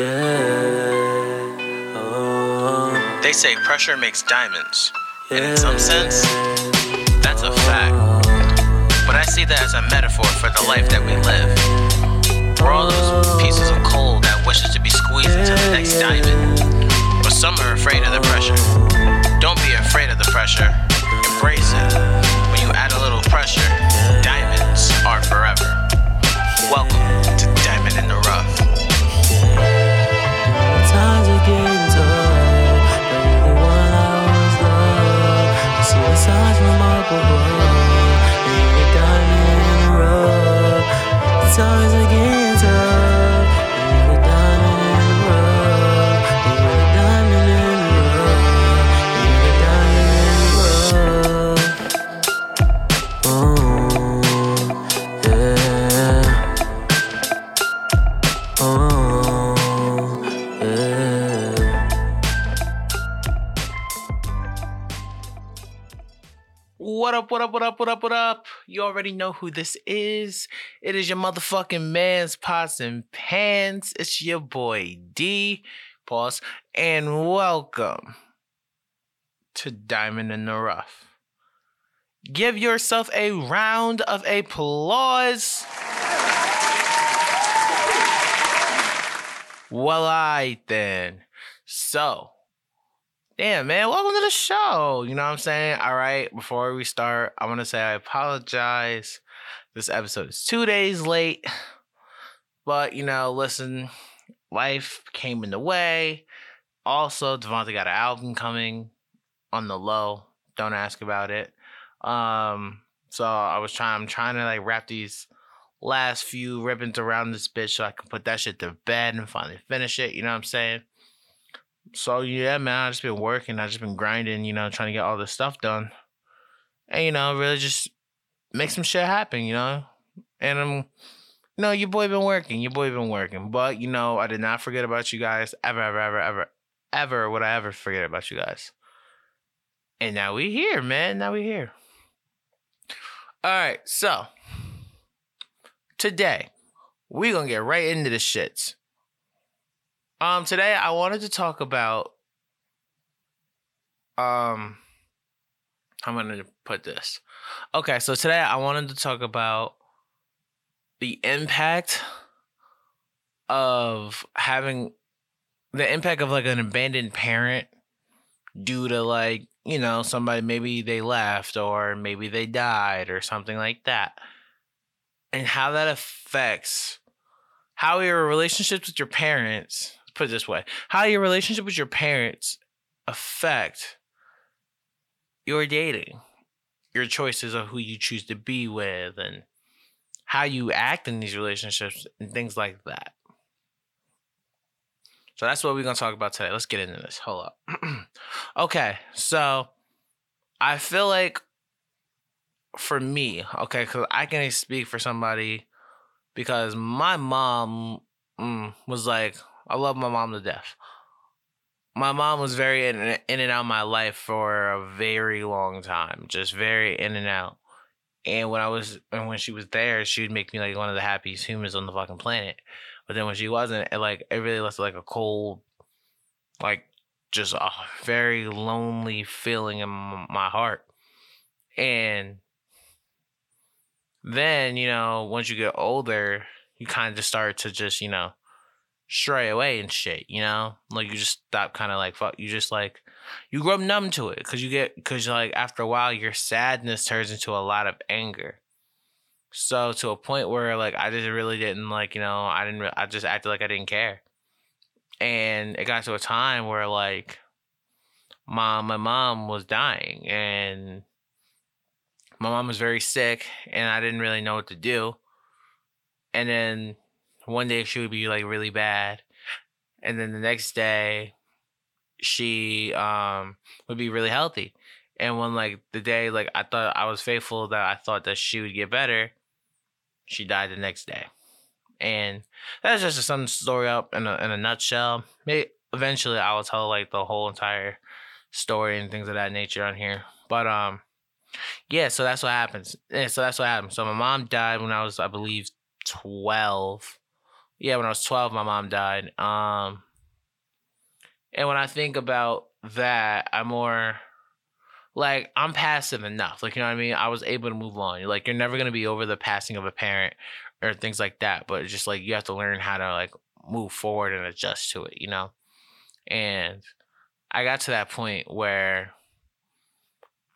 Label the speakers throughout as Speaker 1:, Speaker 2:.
Speaker 1: Yeah. Oh.
Speaker 2: They say pressure makes diamonds. And in some sense, that's a fact. But I see that as a metaphor for the life that we live. We're all those pieces of coal that wishes to be squeezed into the next diamond. But some are afraid of the pressure. Don't be afraid of the pressure. Embrace it. When you add a little pressure, diamonds are forever. Welcome
Speaker 1: Up above, and you're the diamond in the. Times are
Speaker 2: what up, what up, what up, what up? You already know who this is. It is your motherfucking man's pots and pans. It's your boy D. Pause. And welcome to Diamond in the Rough. Give yourself a round of applause. Well, I then. So, Damn, man, welcome to the show. You know what I'm saying? All right, before we start, I want to say I apologize. This episode is two days late. But, you know, listen, life came in the way. Also, Devontae got an album coming on the low. Don't ask about it. Um, so I was trying I'm trying to like wrap these last few ribbons around this bitch so I can put that shit to bed and finally finish it. You know what I'm saying? So yeah, man, I just been working. I just been grinding, you know, trying to get all this stuff done, and you know, really just make some shit happen, you know. And I'm, you know, your boy been working. Your boy been working, but you know, I did not forget about you guys ever, ever, ever, ever, ever. Would I ever forget about you guys? And now we here, man. Now we here. All right, so today we gonna get right into the shits. Um, today I wanted to talk about um I'm gonna put this? Okay, so today I wanted to talk about the impact of having the impact of like an abandoned parent due to like, you know, somebody maybe they left or maybe they died or something like that. And how that affects how your relationships with your parents put it this way how your relationship with your parents affect your dating your choices of who you choose to be with and how you act in these relationships and things like that. So that's what we're to talk about today. Let's get into this. Hold up. Okay so i feel like for me okay because i can speak for somebody because my mom mm, was like I love my mom to death. My mom was very in, in and out of my life for a very long time, just very in and out. And when I was, and when she was there, she would make me like one of the happiest humans on the fucking planet. But then when she wasn't, it like it really left like a cold, like just a very lonely feeling in my heart. And then you know, once you get older, you kind of just start to just you know stray away and shit, you know? Like you just stop kind of like fuck, you just like you grow numb to it cuz you get cuz like after a while your sadness turns into a lot of anger. So to a point where like I just really didn't like, you know, I didn't re- I just acted like I didn't care. And it got to a time where like mom my mom was dying and my mom was very sick and I didn't really know what to do. And then one day she would be like really bad and then the next day she um would be really healthy. And when like the day like i thought i was faithful that i thought that she would get better she died the next day. And that's just some story up in a, in a nutshell. Maybe eventually i will tell like the whole entire story and things of that nature on here. But um yeah so that's what happens. Yeah, so that's what happened. So my mom died when i was i believe 12 yeah, when I was 12, my mom died. Um, and when I think about that, I'm more like I'm passive enough. Like you know what I mean? I was able to move on. Like you're never gonna be over the passing of a parent or things like that. But just like you have to learn how to like move forward and adjust to it, you know? And I got to that point where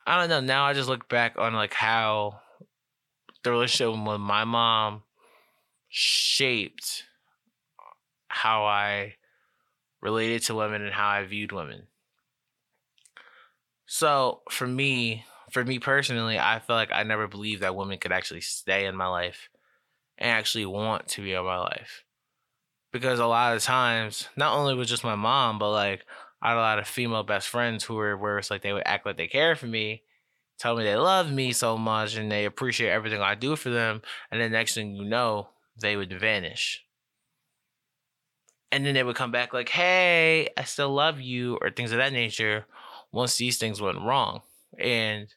Speaker 2: I don't know, now I just look back on like how the relationship with my mom shaped how I related to women and how I viewed women. So for me, for me personally, I feel like I never believed that women could actually stay in my life and actually want to be in my life. Because a lot of times, not only was just my mom, but like I had a lot of female best friends who were where it's like they would act like they care for me, tell me they love me so much and they appreciate everything I do for them, and then next thing you know, they would vanish. And then they would come back like, hey, I still love you, or things of that nature, once these things went wrong. And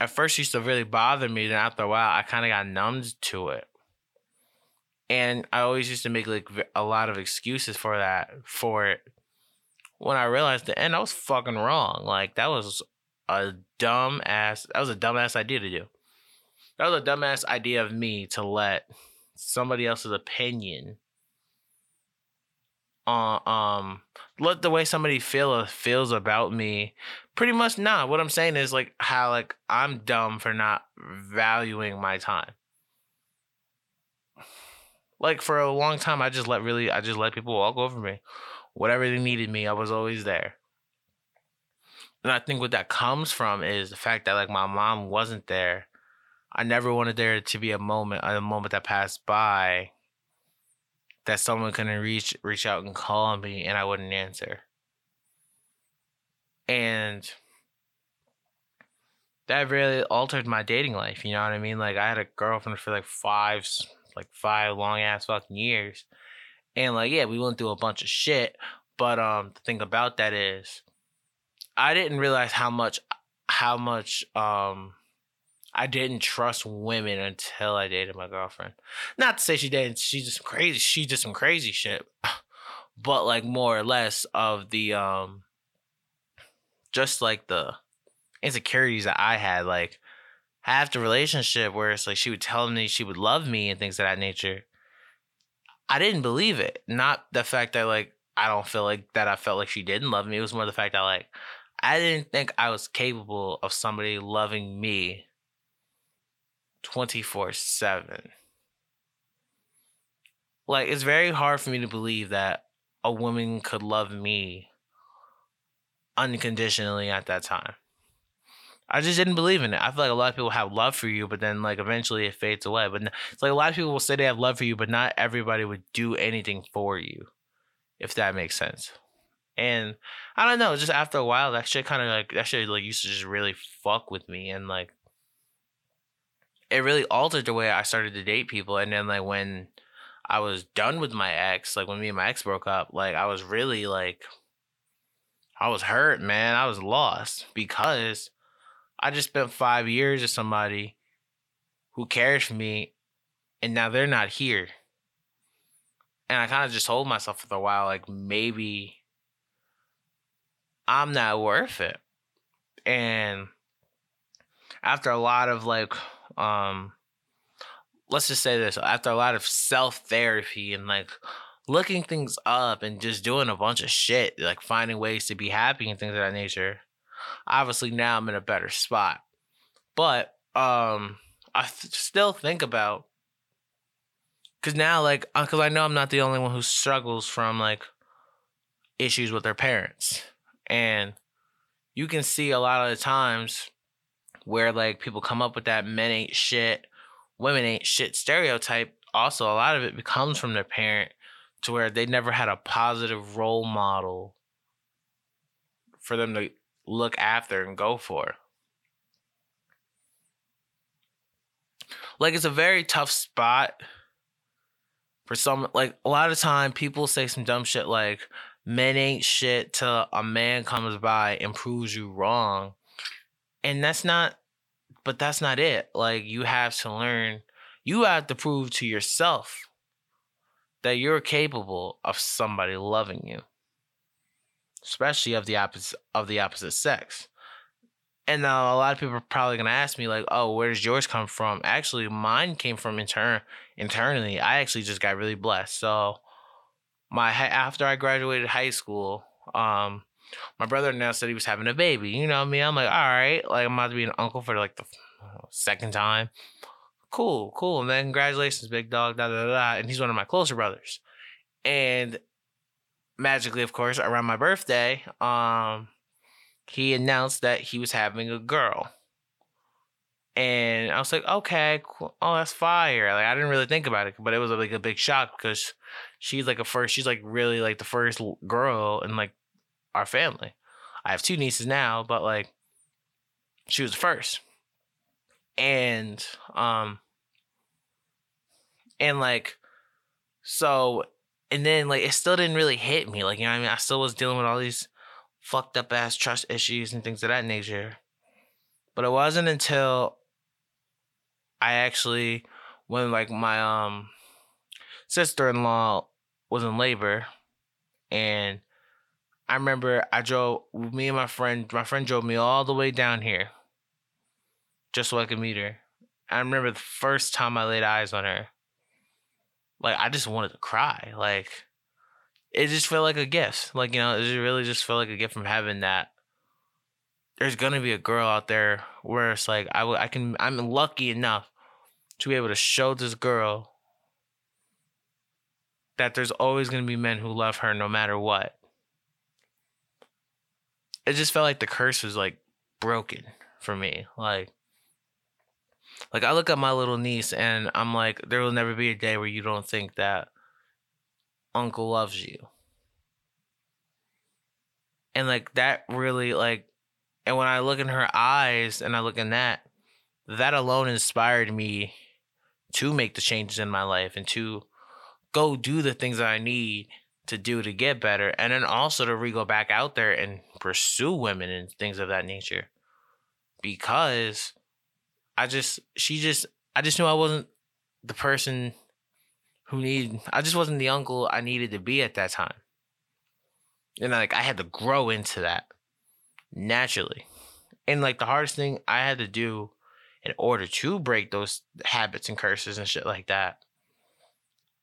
Speaker 2: at first used to really bother me, then after a while I kind of got numbed to it. And I always used to make like a lot of excuses for that, for it. When I realized the end, I was fucking wrong. Like that was a dumb ass. That was a dumbass idea to do. That was a dumbass idea of me to let somebody else's opinion uh, um let the way somebody feel feels about me pretty much not. What i'm saying is like how like i'm dumb for not valuing my time. Like for a long time i just let really i just let people walk over me. Whatever they needed me i was always there. And i think what that comes from is the fact that like my mom wasn't there. I never wanted there to be a moment a moment that passed by that someone couldn't reach reach out and call me and I wouldn't answer. And that really altered my dating life, you know what I mean? Like I had a girlfriend for like five like five long ass fucking years. And like yeah, we went through a bunch of shit, but um the thing about that is I didn't realize how much how much um I didn't trust women until I dated my girlfriend. Not to say she didn't. She did some crazy. She did some crazy shit, but like more or less of the um, just like the insecurities that I had. Like half the relationship where it's like she would tell me she would love me and things of that nature. I didn't believe it. Not the fact that like I don't feel like that I felt like she didn't love me. It was more the fact that like I didn't think I was capable of somebody loving me 24 7. Like, it's very hard for me to believe that a woman could love me unconditionally at that time. I just didn't believe in it. I feel like a lot of people have love for you, but then like eventually it fades away. But it's like a lot of people will say they have love for you, but not everybody would do anything for you, if that makes sense. And I don't know, just after a while, that shit kind of like that shit like used to just really fuck with me, and like it really altered the way I started to date people. And then like when I was done with my ex, like when me and my ex broke up, like I was really like I was hurt, man. I was lost because I just spent five years with somebody who cares for me and now they're not here. And I kind of just told myself for a while, like maybe I'm not worth it. And after a lot of like um let's just say this after a lot of self therapy and like looking things up and just doing a bunch of shit like finding ways to be happy and things of that nature obviously now i'm in a better spot. But um i th- still think about because now like because uh, i know i'm not the only one who struggles from like issues with their parents. And you can see a lot of the times where like people come up with that men ain't shit, women ain't shit stereotype. Also, a lot of it comes from their parent to where they never had a positive role model for them to look after and go for. Like it's a very tough spot for some like a lot of time people say some dumb shit like men ain't shit till a man comes by and proves you wrong and that's not but that's not it like you have to learn you have to prove to yourself that you're capable of somebody loving you, especially of the opposite of the opposite sex. And now a lot of people are probably gonna ask me like, "Oh, where does yours come from?" Actually, mine came from intern internally. I actually just got really blessed. So, my after I graduated high school, um, my brother announced that he was having a baby. You know me. I mean? I'm like, all right, like I'm about to be an uncle for like the second time. Cool, cool. And then congratulations, big dog. Da da da. And he's one of my closer brothers. And magically, of course, around my birthday, um, he announced that he was having a girl. And I was like, okay, cool. oh, that's fire. Like I didn't really think about it, but it was like a big shock because she's like a first. She's like really like the first girl in like our family. I have two nieces now, but like she was the first. And um and like so and then like it still didn't really hit me. Like, you know I mean? I still was dealing with all these fucked up ass trust issues and things of that nature. But it wasn't until I actually when like my um sister in law was in labor and I remember I drove me and my friend. My friend drove me all the way down here, just so I could meet her. I remember the first time I laid eyes on her. Like I just wanted to cry. Like it just felt like a gift. Like you know, it really just felt like a gift from heaven that there's gonna be a girl out there where it's like I, I can I'm lucky enough to be able to show this girl that there's always gonna be men who love her no matter what it just felt like the curse was like broken for me. Like like I look at my little niece and I'm like, there will never be a day where you don't think that uncle loves you. And like that really like and when I look in her eyes and I look in that, that alone inspired me to make the changes in my life and to go do the things that I need to do to get better and then also to re go back out there and pursue women and things of that nature. Because i just she just i just knew i wasn't the person who needed i just wasn't the uncle i needed to be at that time. And like i had to grow into that naturally. And like the hardest thing i had to do in order to break those habits and curses and shit like that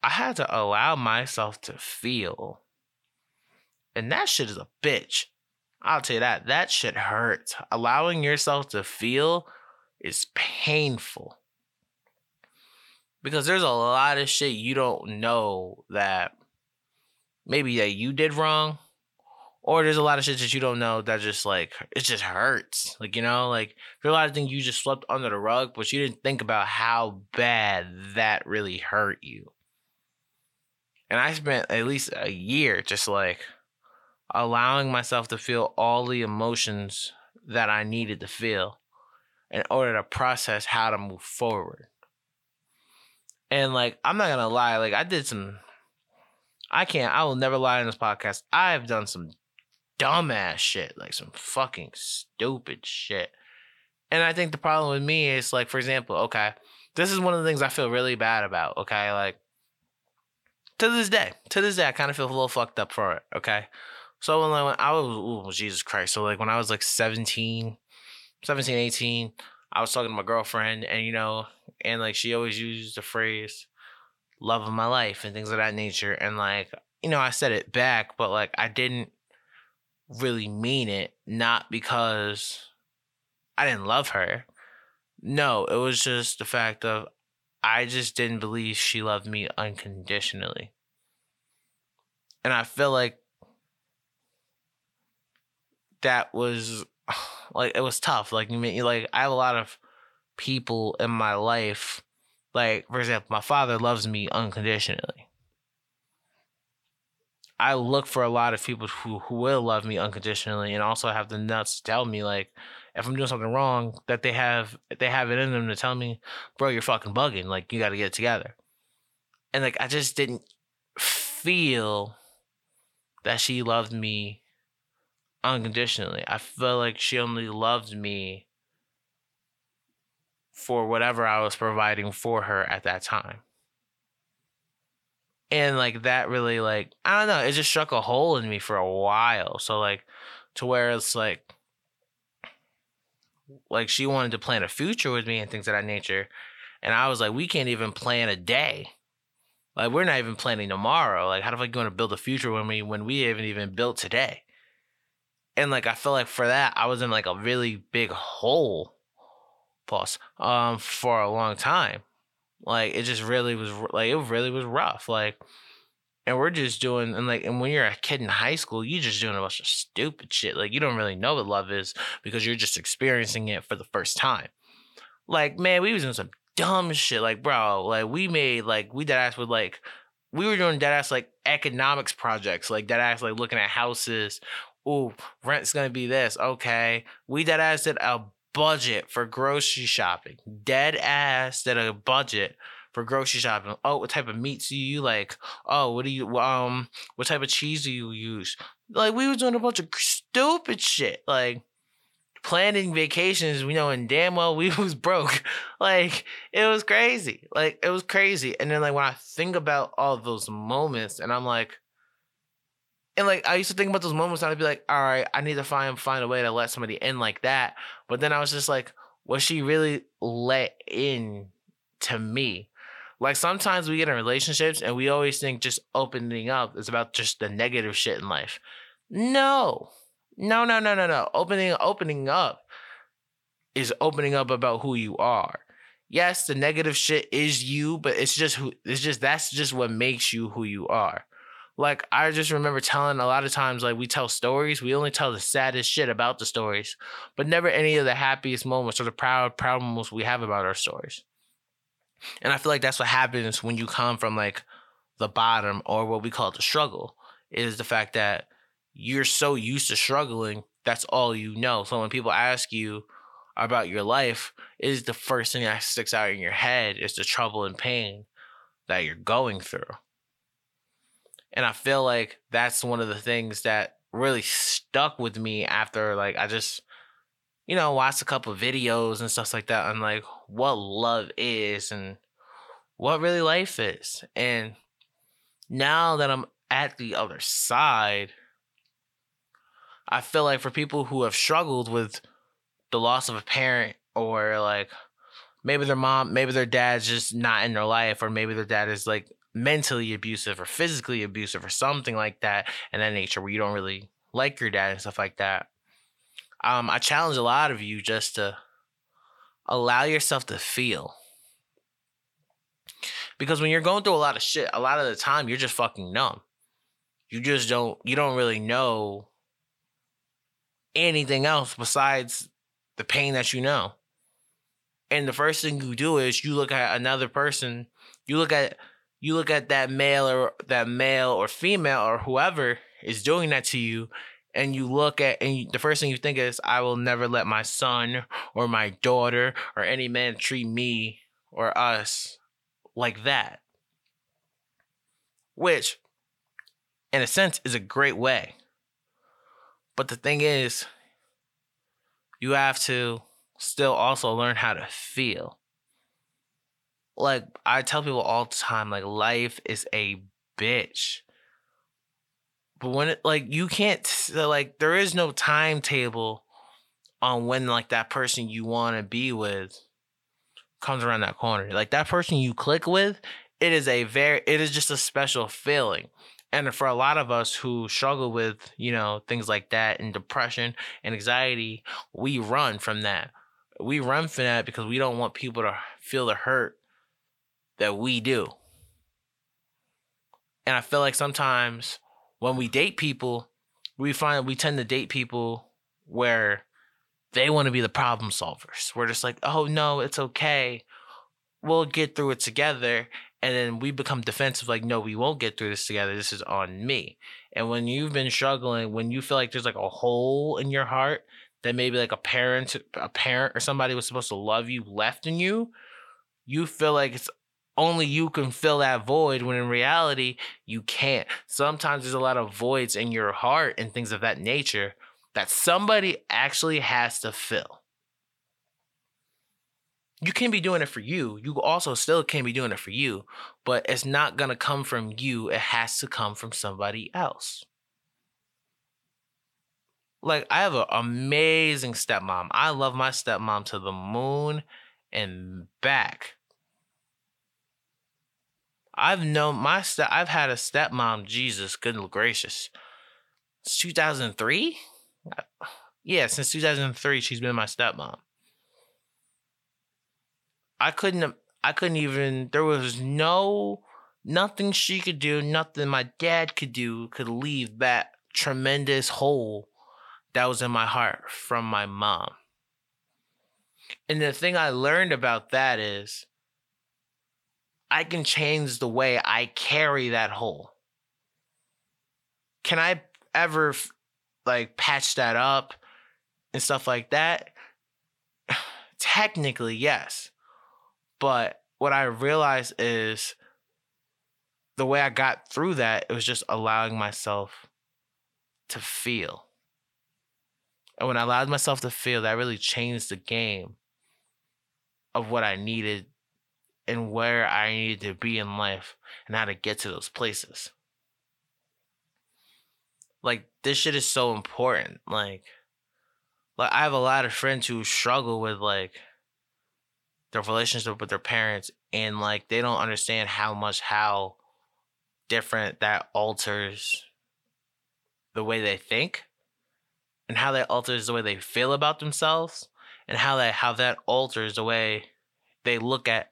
Speaker 2: I had to allow myself to feel. And that shit is a bitch. I'll tell you that. That shit hurts. Allowing yourself to feel is painful. Because there's a lot of shit you don't know that maybe that you did wrong. Or there's a lot of shit that you don't know that just like it just hurts. Like, you know, like there's a lot of things you just swept under the rug, but you didn't think about how bad that really hurt you. And I spent at least a year just like allowing myself to feel all the emotions that I needed to feel in order to process how to move forward. And like, I'm not gonna lie, like, I did some, I can't, I will never lie in this podcast. I've done some dumbass shit, like some fucking stupid shit. And I think the problem with me is, like, for example, okay, this is one of the things I feel really bad about, okay? Like, to this day, to this day, I kind of feel a little fucked up for it. Okay. So when, when I was, ooh, Jesus Christ. So like when I was like 17, 17, 18, I was talking to my girlfriend and, you know, and like she always used the phrase love of my life and things of that nature. And like, you know, I said it back, but like I didn't really mean it, not because I didn't love her. No, it was just the fact of I just didn't believe she loved me unconditionally. And I feel like that was like it was tough. Like you mean like I have a lot of people in my life. Like, for example, my father loves me unconditionally. I look for a lot of people who, who will love me unconditionally and also have the nuts to tell me like if I'm doing something wrong, that they have they have it in them to tell me, bro, you're fucking bugging. Like you got to get it together. And like I just didn't feel that she loved me unconditionally. I felt like she only loved me for whatever I was providing for her at that time. and like that really like I don't know, it just struck a hole in me for a while. So like to where it's like like she wanted to plan a future with me and things of that nature. And I was like, we can't even plan a day. Like we're not even planning tomorrow. Like how the fuck you going to build a future when we when we haven't even built today? And like I felt like for that I was in like a really big hole, pause, um, for a long time. Like it just really was like it really was rough. Like and we're just doing and like and when you're a kid in high school you're just doing a bunch of stupid shit like you don't really know what love is because you're just experiencing it for the first time. Like man we was doing some dumb shit like bro like we made like we dead ass with like we were doing dead ass like economics projects like dead ass like looking at houses. Ooh, rent's gonna be this okay. We dead ass did a budget for grocery shopping dead ass did a budget for grocery shopping. Oh, what type of meats do you like? Oh, what do you um what type of cheese do you use? Like we was doing a bunch of stupid shit. Like planning vacations, we know and damn well we was broke. Like it was crazy. Like it was crazy. And then like when I think about all those moments and I'm like and like I used to think about those moments and I'd be like, all right, I need to find find a way to let somebody in like that. But then I was just like, was she really let in to me? Like sometimes we get in relationships and we always think just opening up is about just the negative shit in life. No. No, no, no, no, no. Opening opening up is opening up about who you are. Yes, the negative shit is you, but it's just who it's just that's just what makes you who you are. Like I just remember telling a lot of times like we tell stories, we only tell the saddest shit about the stories, but never any of the happiest moments or the proud proud moments we have about our stories. And I feel like that's what happens when you come from like the bottom or what we call the struggle is the fact that you're so used to struggling, that's all you know. So when people ask you about your life, is the first thing that sticks out in your head is the trouble and pain that you're going through. And I feel like that's one of the things that really stuck with me after like I just you know, watched a couple videos and stuff like that on like what love is and what really life is. And now that I'm at the other side, I feel like for people who have struggled with the loss of a parent or like maybe their mom, maybe their dad's just not in their life, or maybe their dad is like mentally abusive or physically abusive or something like that in that nature where you don't really like your dad and stuff like that um, I challenge a lot of you just to allow yourself to feel. Because when you're going through a lot of shit, a lot of the time you're just fucking numb. You just don't you don't really know anything else besides the pain that you know. And the first thing you do is you look at another person, you look at you look at that male or that male or female or whoever is doing that to you and you look at and you, the first thing you think is i will never let my son or my daughter or any man treat me or us like that. Which in a sense is a great way. But the thing is you have to still also learn how to feel. Like i tell people all the time like life is a bitch but when it like you can't like there is no timetable on when like that person you want to be with comes around that corner. Like that person you click with, it is a very it is just a special feeling. And for a lot of us who struggle with, you know, things like that and depression and anxiety, we run from that. We run from that because we don't want people to feel the hurt that we do. And I feel like sometimes when we date people, we find we tend to date people where they want to be the problem solvers. We're just like, oh no, it's okay. We'll get through it together. And then we become defensive, like, no, we won't get through this together. This is on me. And when you've been struggling, when you feel like there's like a hole in your heart that maybe like a parent, a parent or somebody was supposed to love you left in you, you feel like it's only you can fill that void when in reality you can't. Sometimes there's a lot of voids in your heart and things of that nature that somebody actually has to fill. you can be doing it for you. You also still can be doing it for you, but it's not going to come from you. It has to come from somebody else. Like, I have an amazing stepmom. I love my stepmom to the moon and back. I've known my step. I've had a stepmom. Jesus, good gracious, it's 2003. Yeah, since 2003, she's been my stepmom. I couldn't. I couldn't even. There was no nothing she could do. Nothing my dad could do could leave that tremendous hole that was in my heart from my mom. And the thing I learned about that is I can change the way I carry that hole. Can I ever like patch that up and stuff like that? Technically, yes. But what I realized is the way I got through that, it was just allowing myself to feel. And when I allowed myself to feel, that really changed the game of what I needed and where I needed to be in life and how to get to those places. Like this shit is so important. Like like I have a lot of friends who struggle with like their relationship with their parents and like they don't understand how much how different that alters the way they think and how that alters the way they feel about themselves and how that how that alters the way they look at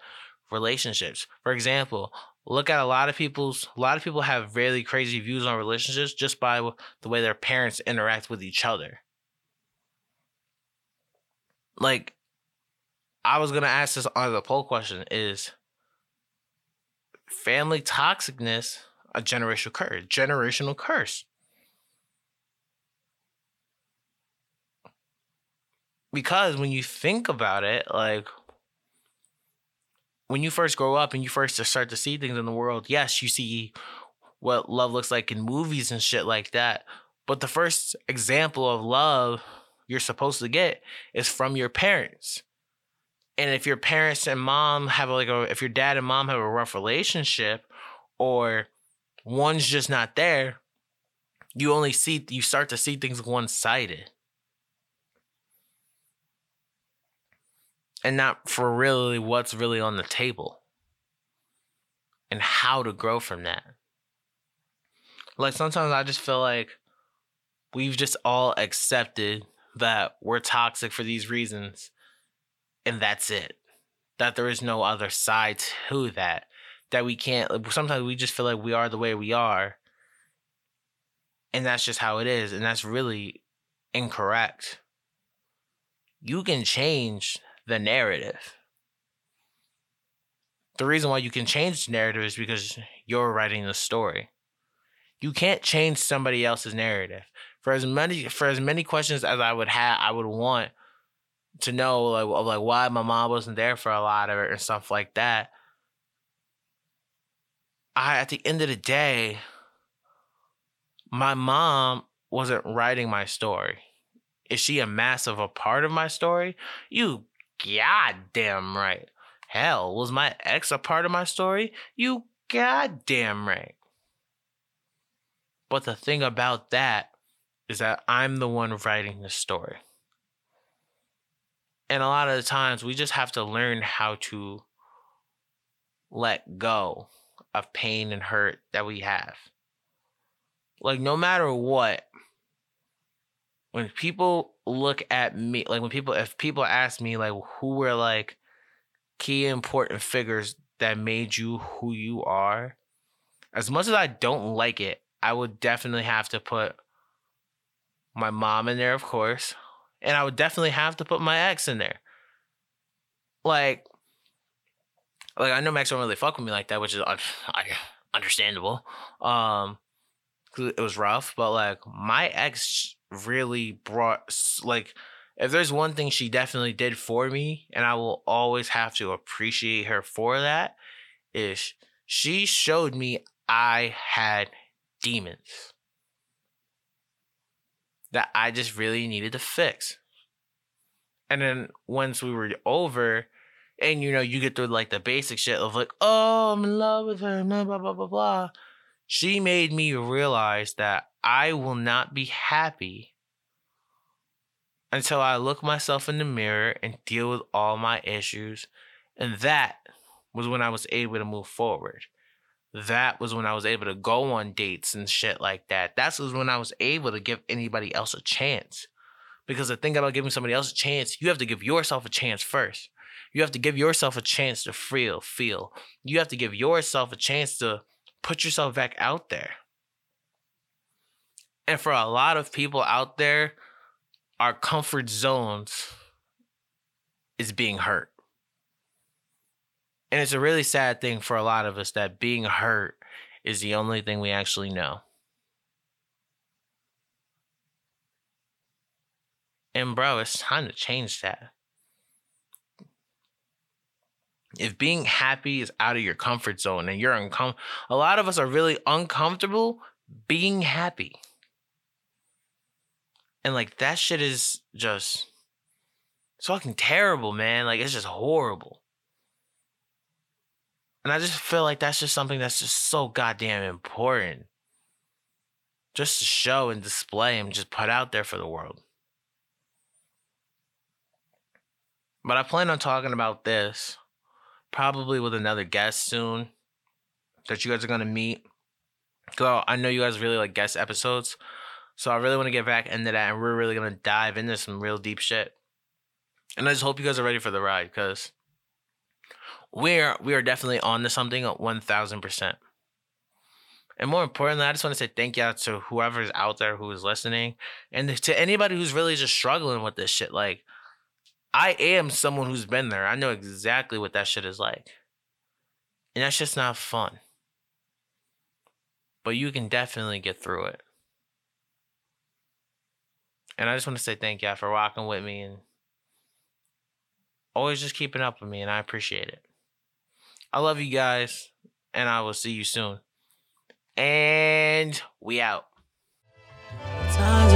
Speaker 2: relationships. For example, look at a lot of people's a lot of people have really crazy views on relationships just by the way their parents interact with each other. Like I was gonna ask this on the poll question is family toxicness a generational curse generational curse because when you think about it like when you first grow up and you first start to see things in the world yes you see what love looks like in movies and shit like that. But the first example of love you're supposed to get is from your parents. And if your parents and mom have like a if your dad and mom have a rough relationship or one's just not there you only see you start to see things one-sided and not for really what's really on the table and how to grow from that like sometimes i just feel like we've just all accepted that we're toxic for these reasons and that's it. That there is no other side to that. That we can't, sometimes we just feel like we are the way we are. And that's just how it is. And that's really incorrect. You can change the narrative. The reason why you can change the narrative is because you're writing the story. You can't change somebody else's narrative. For as many for as many questions as I would have I would want to know like like why my mom wasn't there for a lot of it and stuff like that. I at the end of the day, my mom wasn't writing my story. Is she a massive a part of my story? You goddamn right. Hell, was my ex a part of my story? You goddamn right. But the thing about that is that I'm the one writing the story. And a lot of the times we just have to learn how to let go of pain and hurt that we have. Like, no matter what, when people look at me, like, when people, if people ask me, like, who were like key important figures that made you who you are, as much as I don't like it, I would definitely have to put my mom in there, of course and I would definitely have to put my ex in there. Like, like I know Max don't really fuck with me like that, which is understandable. Um, it was rough, but like my ex really brought like if there's one thing she definitely did for me, and I will always have to appreciate her for that, is she showed me I had demons that I just really needed to fix. And then once we were over, and you know you get through like the basic shit of like oh i'm in love with her blah blah blah blah blah she made me realize that i will not be happy until i look myself in the mirror and deal with all my issues. And that was when i was able to move forward. That was when i was able to go on dates and shit like that. That's was when i was able to give anybody else a chance. Because the thing about giving somebody else a chance you have to give yourself a chance first. You have to give yourself a chance to feel, feel. You have to give yourself a chance to put yourself back out there. And for a lot of people out there, our comfort zones is being hurt. And it's a really sad thing for a lot of us that being hurt is the only thing we actually know. And bro, it's time to change that if being happy is out of your comfort zone and you're uncomfortable, a lot of us are really uncomfortable being happy. And like that shit is just it's fucking terrible, man. Like it's just horrible. And I just feel like that's just something that's just so goddamn important. Just to show and display and just put out there for the world. But I plan on talking about this probably with another guest soon that you guys are gonna meet. Girl, I know you guys really like guest episodes, so I really want to get back into that, and we're really gonna dive into some real deep shit. And I just hope you guys are ready for the ride, because we're we are definitely on to something at one thousand percent. And more importantly, I just want to say thank you to whoever's out there who is listening, and to anybody who's really just struggling with this shit. Like, I am someone who's been there. I know exactly what that shit is like. And that's just not fun. But you can definitely get through it. And I just want to say thank y'all for rocking with me and always just keeping up with me, and I appreciate it. I love you guys, and I will see you soon. And we out.
Speaker 1: Times